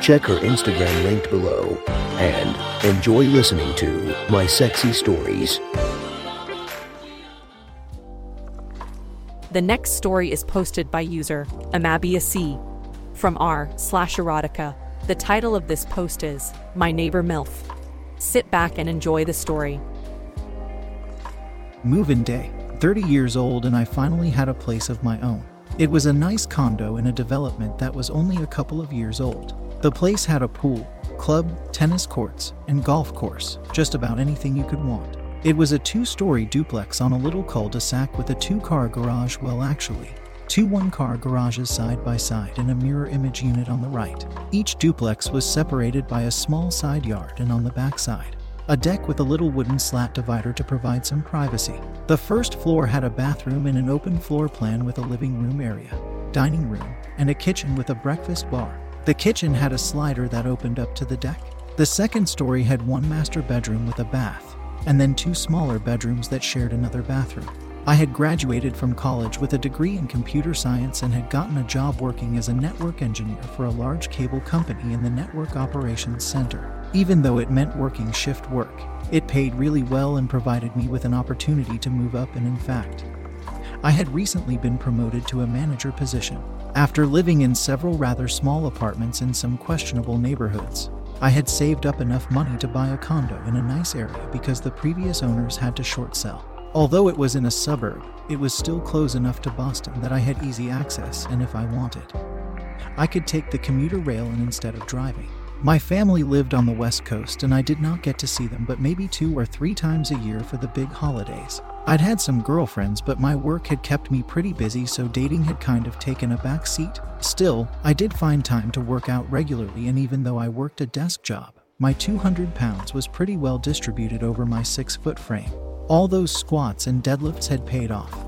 Check her Instagram linked below and enjoy listening to My Sexy Stories. The next story is posted by user Amabia C from r slash erotica. The title of this post is My Neighbor MILF. Sit back and enjoy the story. Move-in day. 30 years old and I finally had a place of my own. It was a nice condo in a development that was only a couple of years old. The place had a pool, club, tennis courts, and golf course, just about anything you could want. It was a two story duplex on a little cul de sac with a two car garage, well, actually, two one car garages side by side and a mirror image unit on the right. Each duplex was separated by a small side yard and on the back side, a deck with a little wooden slat divider to provide some privacy. The first floor had a bathroom and an open floor plan with a living room area, dining room, and a kitchen with a breakfast bar. The kitchen had a slider that opened up to the deck. The second story had one master bedroom with a bath, and then two smaller bedrooms that shared another bathroom. I had graduated from college with a degree in computer science and had gotten a job working as a network engineer for a large cable company in the Network Operations Center. Even though it meant working shift work, it paid really well and provided me with an opportunity to move up, and in fact, I had recently been promoted to a manager position. After living in several rather small apartments in some questionable neighborhoods, I had saved up enough money to buy a condo in a nice area because the previous owners had to short sell. Although it was in a suburb, it was still close enough to Boston that I had easy access, and if I wanted, I could take the commuter rail and instead of driving. My family lived on the West Coast, and I did not get to see them but maybe two or three times a year for the big holidays. I'd had some girlfriends, but my work had kept me pretty busy, so dating had kind of taken a back seat. Still, I did find time to work out regularly, and even though I worked a desk job, my 200 pounds was pretty well distributed over my 6 foot frame. All those squats and deadlifts had paid off.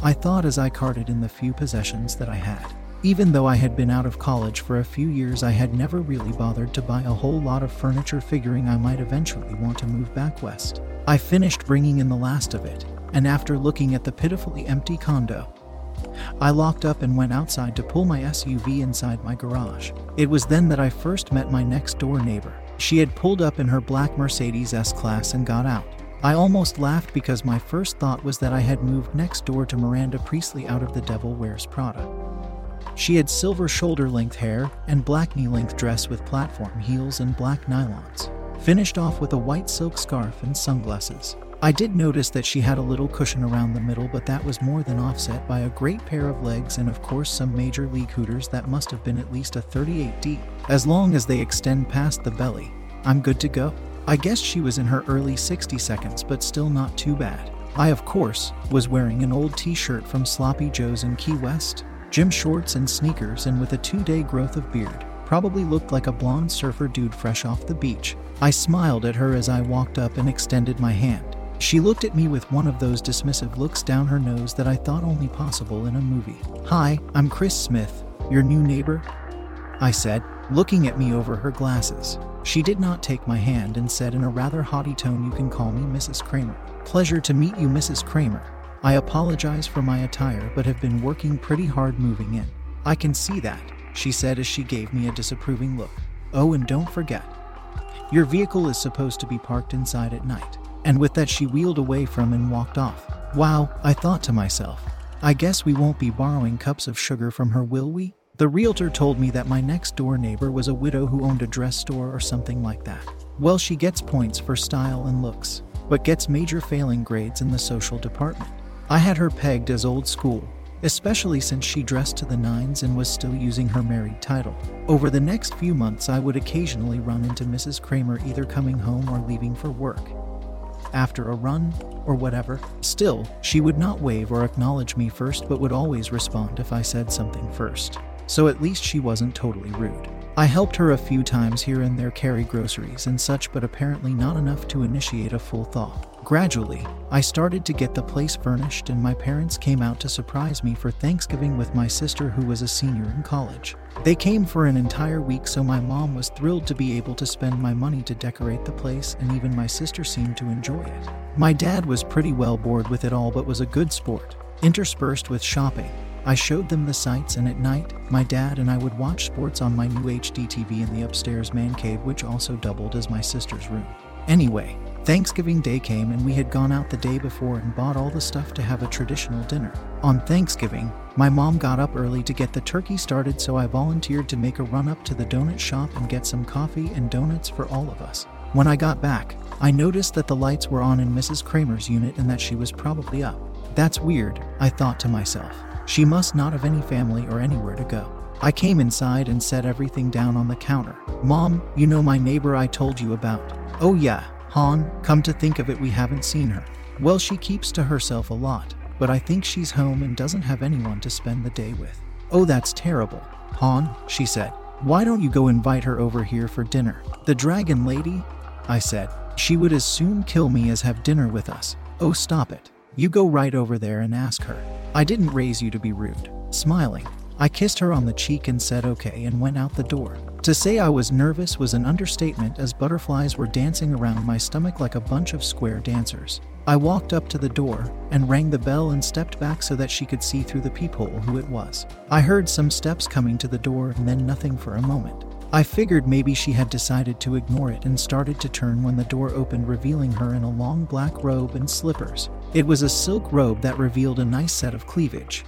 I thought as I carted in the few possessions that I had. Even though I had been out of college for a few years, I had never really bothered to buy a whole lot of furniture, figuring I might eventually want to move back west. I finished bringing in the last of it, and after looking at the pitifully empty condo, I locked up and went outside to pull my SUV inside my garage. It was then that I first met my next door neighbor. She had pulled up in her black Mercedes S Class and got out. I almost laughed because my first thought was that I had moved next door to Miranda Priestly out of The Devil Wears Prada. She had silver shoulder length hair and black knee length dress with platform heels and black nylons, finished off with a white silk scarf and sunglasses. I did notice that she had a little cushion around the middle, but that was more than offset by a great pair of legs and, of course, some major league hooters that must have been at least a 38 deep. As long as they extend past the belly, I'm good to go. I guess she was in her early 60 seconds, but still not too bad. I, of course, was wearing an old t shirt from Sloppy Joe's in Key West, gym shorts and sneakers, and with a two day growth of beard. Probably looked like a blonde surfer dude fresh off the beach. I smiled at her as I walked up and extended my hand. She looked at me with one of those dismissive looks down her nose that I thought only possible in a movie. Hi, I'm Chris Smith, your new neighbor, I said, looking at me over her glasses. She did not take my hand and said in a rather haughty tone, You can call me Mrs. Kramer. Pleasure to meet you, Mrs. Kramer. I apologize for my attire, but have been working pretty hard moving in. I can see that, she said as she gave me a disapproving look. Oh, and don't forget, your vehicle is supposed to be parked inside at night. And with that, she wheeled away from and walked off. Wow, I thought to myself. I guess we won't be borrowing cups of sugar from her, will we? The realtor told me that my next door neighbor was a widow who owned a dress store or something like that. Well, she gets points for style and looks, but gets major failing grades in the social department. I had her pegged as old school, especially since she dressed to the nines and was still using her married title. Over the next few months, I would occasionally run into Mrs. Kramer either coming home or leaving for work. After a run, or whatever. Still, she would not wave or acknowledge me first, but would always respond if I said something first. So at least she wasn't totally rude. I helped her a few times here and there carry groceries and such, but apparently not enough to initiate a full thaw. Gradually, I started to get the place furnished, and my parents came out to surprise me for Thanksgiving with my sister, who was a senior in college. They came for an entire week, so my mom was thrilled to be able to spend my money to decorate the place, and even my sister seemed to enjoy it. My dad was pretty well bored with it all, but was a good sport, interspersed with shopping. I showed them the sights, and at night, my dad and I would watch sports on my new HD TV in the upstairs man cave, which also doubled as my sister's room. Anyway, Thanksgiving Day came and we had gone out the day before and bought all the stuff to have a traditional dinner. On Thanksgiving, my mom got up early to get the turkey started, so I volunteered to make a run up to the donut shop and get some coffee and donuts for all of us. When I got back, I noticed that the lights were on in Mrs. Kramer's unit and that she was probably up. That's weird, I thought to myself. She must not have any family or anywhere to go. I came inside and set everything down on the counter. Mom, you know my neighbor I told you about. Oh, yeah, Han, come to think of it, we haven't seen her. Well, she keeps to herself a lot, but I think she's home and doesn't have anyone to spend the day with. Oh, that's terrible. Han, she said, why don't you go invite her over here for dinner? The dragon lady? I said, she would as soon kill me as have dinner with us. Oh, stop it. You go right over there and ask her. I didn't raise you to be rude. Smiling, I kissed her on the cheek and said okay and went out the door. To say I was nervous was an understatement as butterflies were dancing around my stomach like a bunch of square dancers. I walked up to the door and rang the bell and stepped back so that she could see through the peephole who it was. I heard some steps coming to the door and then nothing for a moment. I figured maybe she had decided to ignore it and started to turn when the door opened, revealing her in a long black robe and slippers. It was a silk robe that revealed a nice set of cleavage.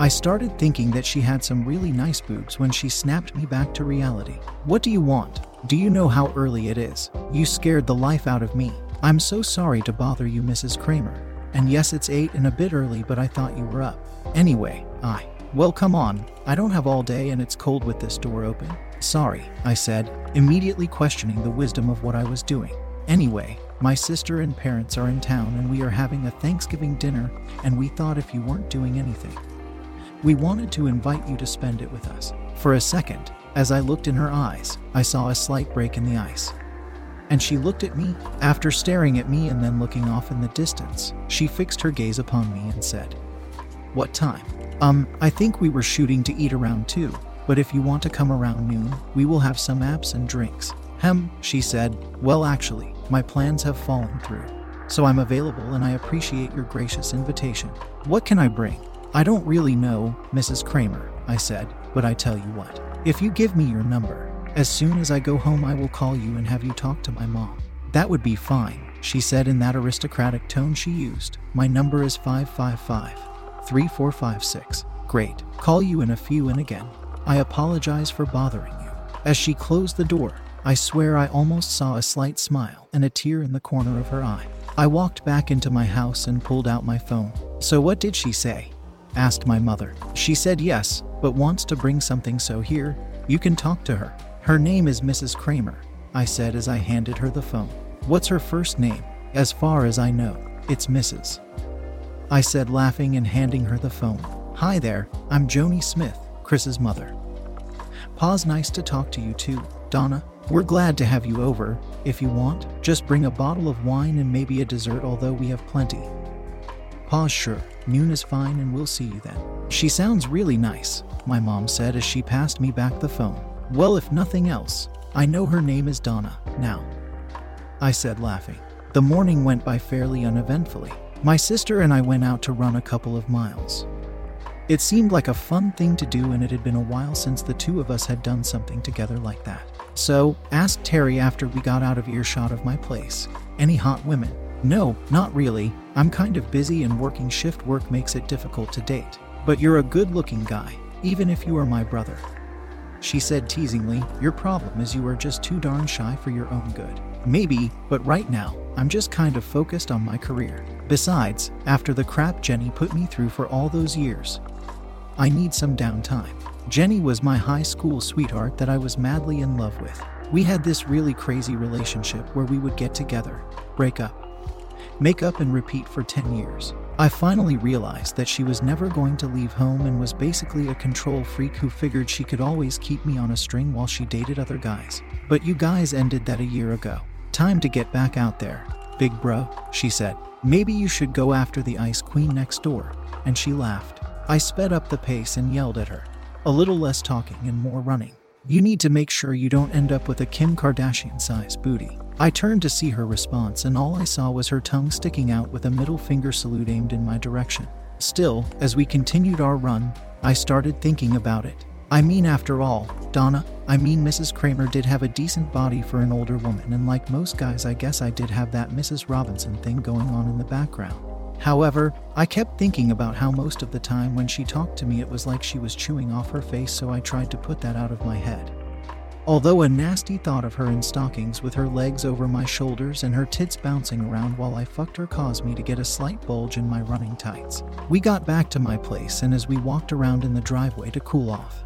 I started thinking that she had some really nice boobs when she snapped me back to reality. What do you want? Do you know how early it is? You scared the life out of me. I'm so sorry to bother you, Mrs. Kramer. And yes, it's 8 and a bit early, but I thought you were up. Anyway, I. Well, come on. I don't have all day and it's cold with this door open. Sorry, I said, immediately questioning the wisdom of what I was doing. Anyway, my sister and parents are in town and we are having a Thanksgiving dinner, and we thought if you weren't doing anything, we wanted to invite you to spend it with us. For a second, as I looked in her eyes, I saw a slight break in the ice. And she looked at me. After staring at me and then looking off in the distance, she fixed her gaze upon me and said, What time? Um, I think we were shooting to eat around 2, but if you want to come around noon, we will have some apps and drinks. Hem, she said, Well, actually, my plans have fallen through. So I'm available and I appreciate your gracious invitation. What can I bring? I don't really know, Mrs. Kramer, I said, but I tell you what. If you give me your number, as soon as I go home, I will call you and have you talk to my mom. That would be fine, she said in that aristocratic tone she used. My number is 555 3456. Great. Call you in a few and again. I apologize for bothering you. As she closed the door, I swear I almost saw a slight smile and a tear in the corner of her eye. I walked back into my house and pulled out my phone. So, what did she say? Asked my mother. She said yes, but wants to bring something, so here, you can talk to her. Her name is Mrs. Kramer, I said as I handed her the phone. What's her first name? As far as I know, it's Mrs. I said, laughing and handing her the phone. Hi there, I'm Joni Smith, Chris's mother. Pa's nice to talk to you too, Donna. We're glad to have you over. If you want, just bring a bottle of wine and maybe a dessert, although we have plenty. Pa's sure. Noon is fine and we'll see you then. She sounds really nice, my mom said as she passed me back the phone. Well, if nothing else, I know her name is Donna now. I said, laughing. The morning went by fairly uneventfully. My sister and I went out to run a couple of miles. It seemed like a fun thing to do, and it had been a while since the two of us had done something together like that. So, asked Terry after we got out of earshot of my place, Any hot women? No, not really. I'm kind of busy and working shift work makes it difficult to date. But you're a good looking guy, even if you are my brother. She said teasingly, Your problem is you are just too darn shy for your own good. Maybe, but right now, I'm just kind of focused on my career. Besides, after the crap Jenny put me through for all those years, I need some downtime. Jenny was my high school sweetheart that I was madly in love with. We had this really crazy relationship where we would get together, break up, make up, and repeat for 10 years. I finally realized that she was never going to leave home and was basically a control freak who figured she could always keep me on a string while she dated other guys. But you guys ended that a year ago. Time to get back out there. Big bro, she said. Maybe you should go after the ice queen next door. And she laughed. I sped up the pace and yelled at her. A little less talking and more running. You need to make sure you don't end up with a Kim Kardashian sized booty. I turned to see her response, and all I saw was her tongue sticking out with a middle finger salute aimed in my direction. Still, as we continued our run, I started thinking about it. I mean, after all, Donna, I mean, Mrs. Kramer did have a decent body for an older woman, and like most guys, I guess I did have that Mrs. Robinson thing going on in the background. However, I kept thinking about how most of the time when she talked to me, it was like she was chewing off her face, so I tried to put that out of my head. Although a nasty thought of her in stockings with her legs over my shoulders and her tits bouncing around while I fucked her caused me to get a slight bulge in my running tights. We got back to my place, and as we walked around in the driveway to cool off,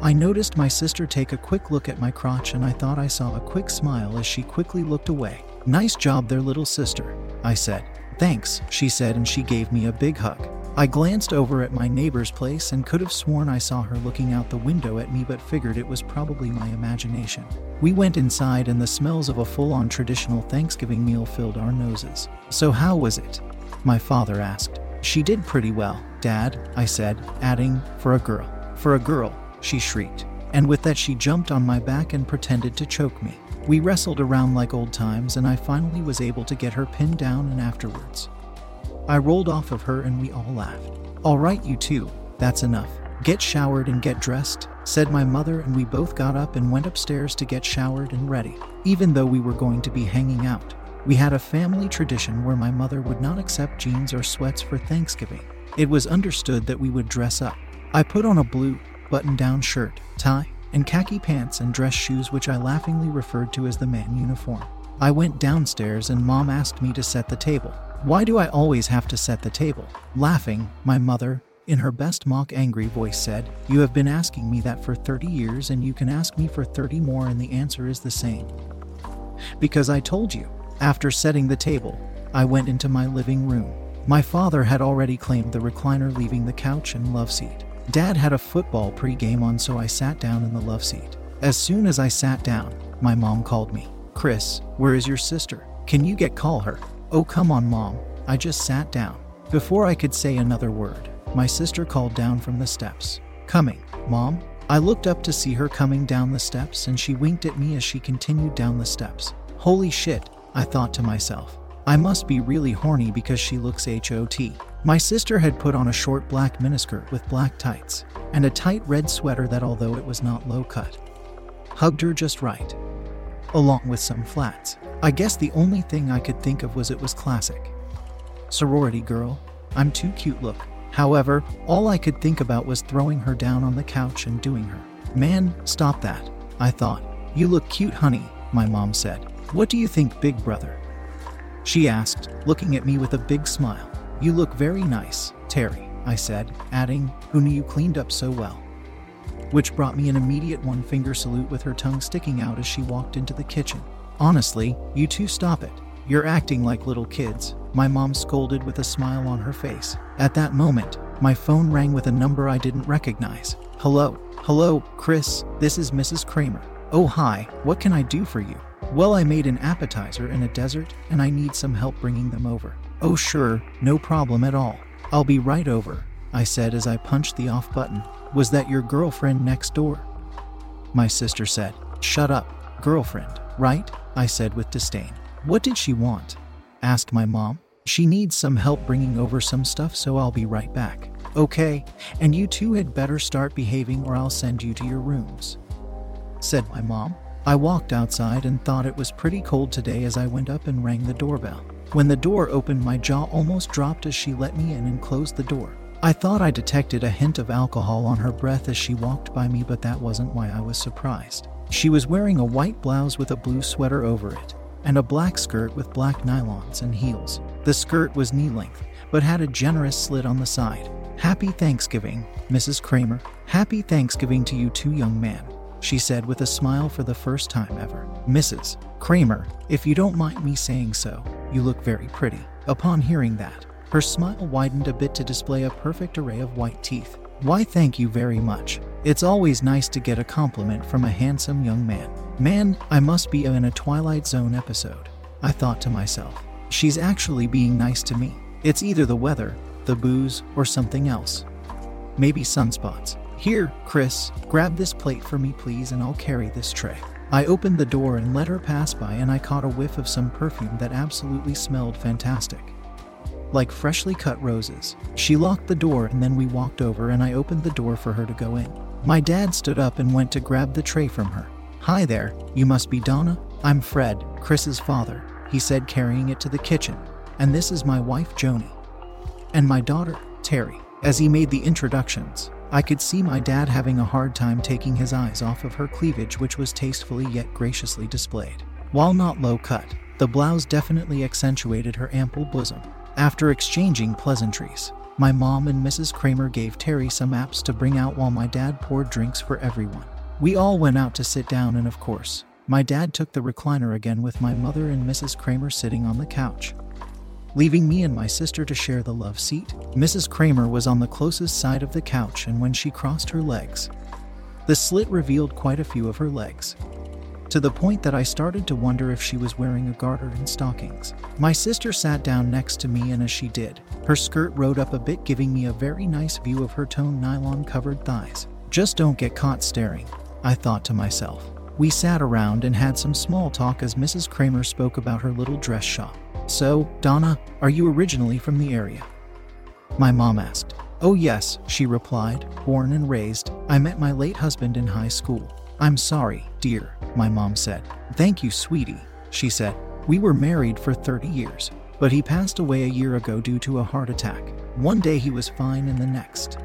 I noticed my sister take a quick look at my crotch, and I thought I saw a quick smile as she quickly looked away. Nice job there, little sister, I said. Thanks, she said, and she gave me a big hug. I glanced over at my neighbor's place and could have sworn I saw her looking out the window at me, but figured it was probably my imagination. We went inside, and the smells of a full on traditional Thanksgiving meal filled our noses. So, how was it? My father asked. She did pretty well, Dad, I said, adding, for a girl. For a girl, she shrieked. And with that, she jumped on my back and pretended to choke me. We wrestled around like old times, and I finally was able to get her pinned down, and afterwards, I rolled off of her and we all laughed. All right, you two, that's enough. Get showered and get dressed, said my mother, and we both got up and went upstairs to get showered and ready. Even though we were going to be hanging out, we had a family tradition where my mother would not accept jeans or sweats for Thanksgiving. It was understood that we would dress up. I put on a blue, button down shirt, tie, and khaki pants and dress shoes, which I laughingly referred to as the man uniform. I went downstairs and mom asked me to set the table. Why do I always have to set the table? Laughing, my mother, in her best mock angry voice, said, You have been asking me that for 30 years, and you can ask me for 30 more, and the answer is the same. Because I told you. After setting the table, I went into my living room. My father had already claimed the recliner, leaving the couch and love seat. Dad had a football pregame on, so I sat down in the love seat. As soon as I sat down, my mom called me. Chris, where is your sister? Can you get call her? Oh, come on, Mom. I just sat down. Before I could say another word, my sister called down from the steps. Coming, Mom. I looked up to see her coming down the steps, and she winked at me as she continued down the steps. Holy shit, I thought to myself. I must be really horny because she looks HOT. My sister had put on a short black miniskirt with black tights and a tight red sweater that, although it was not low cut, hugged her just right, along with some flats. I guess the only thing I could think of was it was classic. Sorority girl, I'm too cute look. However, all I could think about was throwing her down on the couch and doing her. Man, stop that, I thought. You look cute, honey, my mom said. What do you think, big brother? She asked, looking at me with a big smile. You look very nice, Terry, I said, adding, Who knew you cleaned up so well? Which brought me an immediate one finger salute with her tongue sticking out as she walked into the kitchen. Honestly, you two stop it. You're acting like little kids, my mom scolded with a smile on her face. At that moment, my phone rang with a number I didn't recognize. Hello, hello, Chris, this is Mrs. Kramer. Oh, hi, what can I do for you? Well, I made an appetizer in a desert and I need some help bringing them over. Oh, sure, no problem at all. I'll be right over, I said as I punched the off button. Was that your girlfriend next door? My sister said, Shut up, girlfriend, right? I said with disdain. What did she want? asked my mom. She needs some help bringing over some stuff, so I'll be right back. Okay, and you two had better start behaving or I'll send you to your rooms, said my mom. I walked outside and thought it was pretty cold today as I went up and rang the doorbell. When the door opened, my jaw almost dropped as she let me in and closed the door. I thought I detected a hint of alcohol on her breath as she walked by me, but that wasn't why I was surprised. She was wearing a white blouse with a blue sweater over it, and a black skirt with black nylons and heels. The skirt was knee length, but had a generous slit on the side. Happy Thanksgiving, Mrs. Kramer. Happy Thanksgiving to you too, young man, she said with a smile for the first time ever. Mrs. Kramer, if you don't mind me saying so, you look very pretty. Upon hearing that, Her smile widened a bit to display a perfect array of white teeth. Why, thank you very much. It's always nice to get a compliment from a handsome young man. Man, I must be in a Twilight Zone episode. I thought to myself. She's actually being nice to me. It's either the weather, the booze, or something else. Maybe sunspots. Here, Chris, grab this plate for me, please, and I'll carry this tray. I opened the door and let her pass by, and I caught a whiff of some perfume that absolutely smelled fantastic. Like freshly cut roses. She locked the door, and then we walked over, and I opened the door for her to go in. My dad stood up and went to grab the tray from her. Hi there, you must be Donna? I'm Fred, Chris's father, he said, carrying it to the kitchen. And this is my wife, Joni. And my daughter, Terry. As he made the introductions, I could see my dad having a hard time taking his eyes off of her cleavage, which was tastefully yet graciously displayed. While not low cut, the blouse definitely accentuated her ample bosom. After exchanging pleasantries, my mom and Mrs. Kramer gave Terry some apps to bring out while my dad poured drinks for everyone. We all went out to sit down, and of course, my dad took the recliner again with my mother and Mrs. Kramer sitting on the couch. Leaving me and my sister to share the love seat, Mrs. Kramer was on the closest side of the couch, and when she crossed her legs, the slit revealed quite a few of her legs to the point that I started to wonder if she was wearing a garter and stockings. My sister sat down next to me, and as she did, her skirt rode up a bit, giving me a very nice view of her toned nylon covered thighs. Just don't get caught staring, I thought to myself. We sat around and had some small talk as Mrs. Kramer spoke about her little dress shop. So, Donna, are you originally from the area? My mom asked. Oh, yes, she replied, born and raised. I met my late husband in high school. I'm sorry, dear, my mom said. Thank you, sweetie, she said. We were married for 30 years, but he passed away a year ago due to a heart attack. One day he was fine, and the next.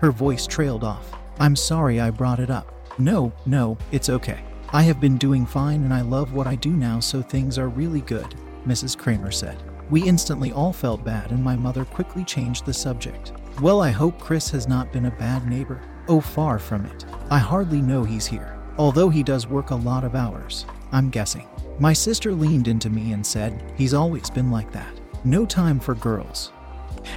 Her voice trailed off. I'm sorry I brought it up. No, no, it's okay. I have been doing fine and I love what I do now, so things are really good, Mrs. Kramer said. We instantly all felt bad, and my mother quickly changed the subject. Well, I hope Chris has not been a bad neighbor. Oh, far from it. I hardly know he's here, although he does work a lot of hours, I'm guessing. My sister leaned into me and said, He's always been like that. No time for girls.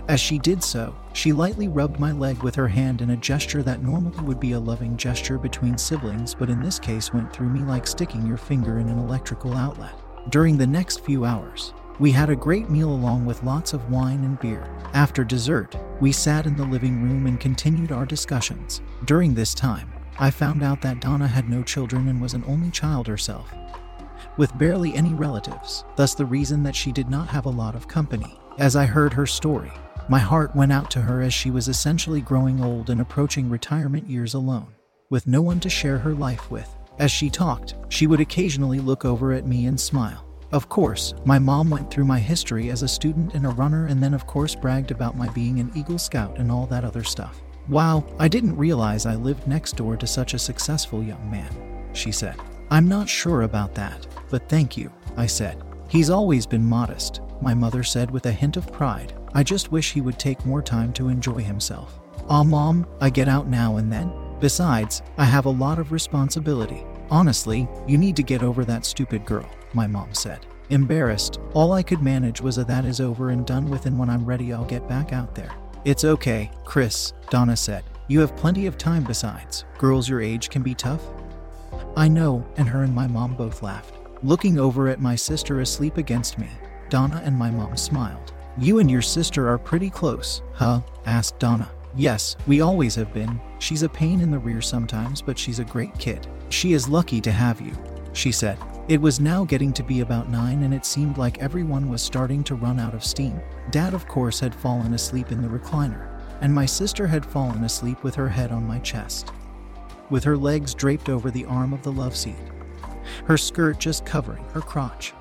As she did so, she lightly rubbed my leg with her hand in a gesture that normally would be a loving gesture between siblings, but in this case went through me like sticking your finger in an electrical outlet. During the next few hours, we had a great meal along with lots of wine and beer. After dessert, we sat in the living room and continued our discussions. During this time, I found out that Donna had no children and was an only child herself, with barely any relatives, thus, the reason that she did not have a lot of company. As I heard her story, my heart went out to her as she was essentially growing old and approaching retirement years alone, with no one to share her life with. As she talked, she would occasionally look over at me and smile. Of course, my mom went through my history as a student and a runner, and then, of course, bragged about my being an Eagle Scout and all that other stuff. Wow, I didn't realize I lived next door to such a successful young man, she said. I'm not sure about that, but thank you, I said. He's always been modest, my mother said with a hint of pride. I just wish he would take more time to enjoy himself. Aw, mom, I get out now and then. Besides, I have a lot of responsibility. Honestly, you need to get over that stupid girl my mom said. Embarrassed, all I could manage was a that is over and done with, and when I'm ready, I'll get back out there. It's okay, Chris, Donna said. You have plenty of time besides. Girls your age can be tough. I know, and her and my mom both laughed. Looking over at my sister asleep against me, Donna and my mom smiled. You and your sister are pretty close, huh? asked Donna. Yes, we always have been. She's a pain in the rear sometimes, but she's a great kid. She is lucky to have you, she said. It was now getting to be about nine, and it seemed like everyone was starting to run out of steam. Dad, of course, had fallen asleep in the recliner, and my sister had fallen asleep with her head on my chest, with her legs draped over the arm of the love seat, her skirt just covering her crotch.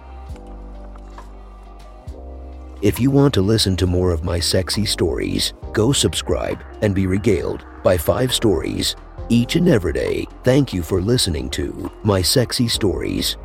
If you want to listen to more of my sexy stories, go subscribe and be regaled by five stories each and every day. Thank you for listening to My Sexy Stories.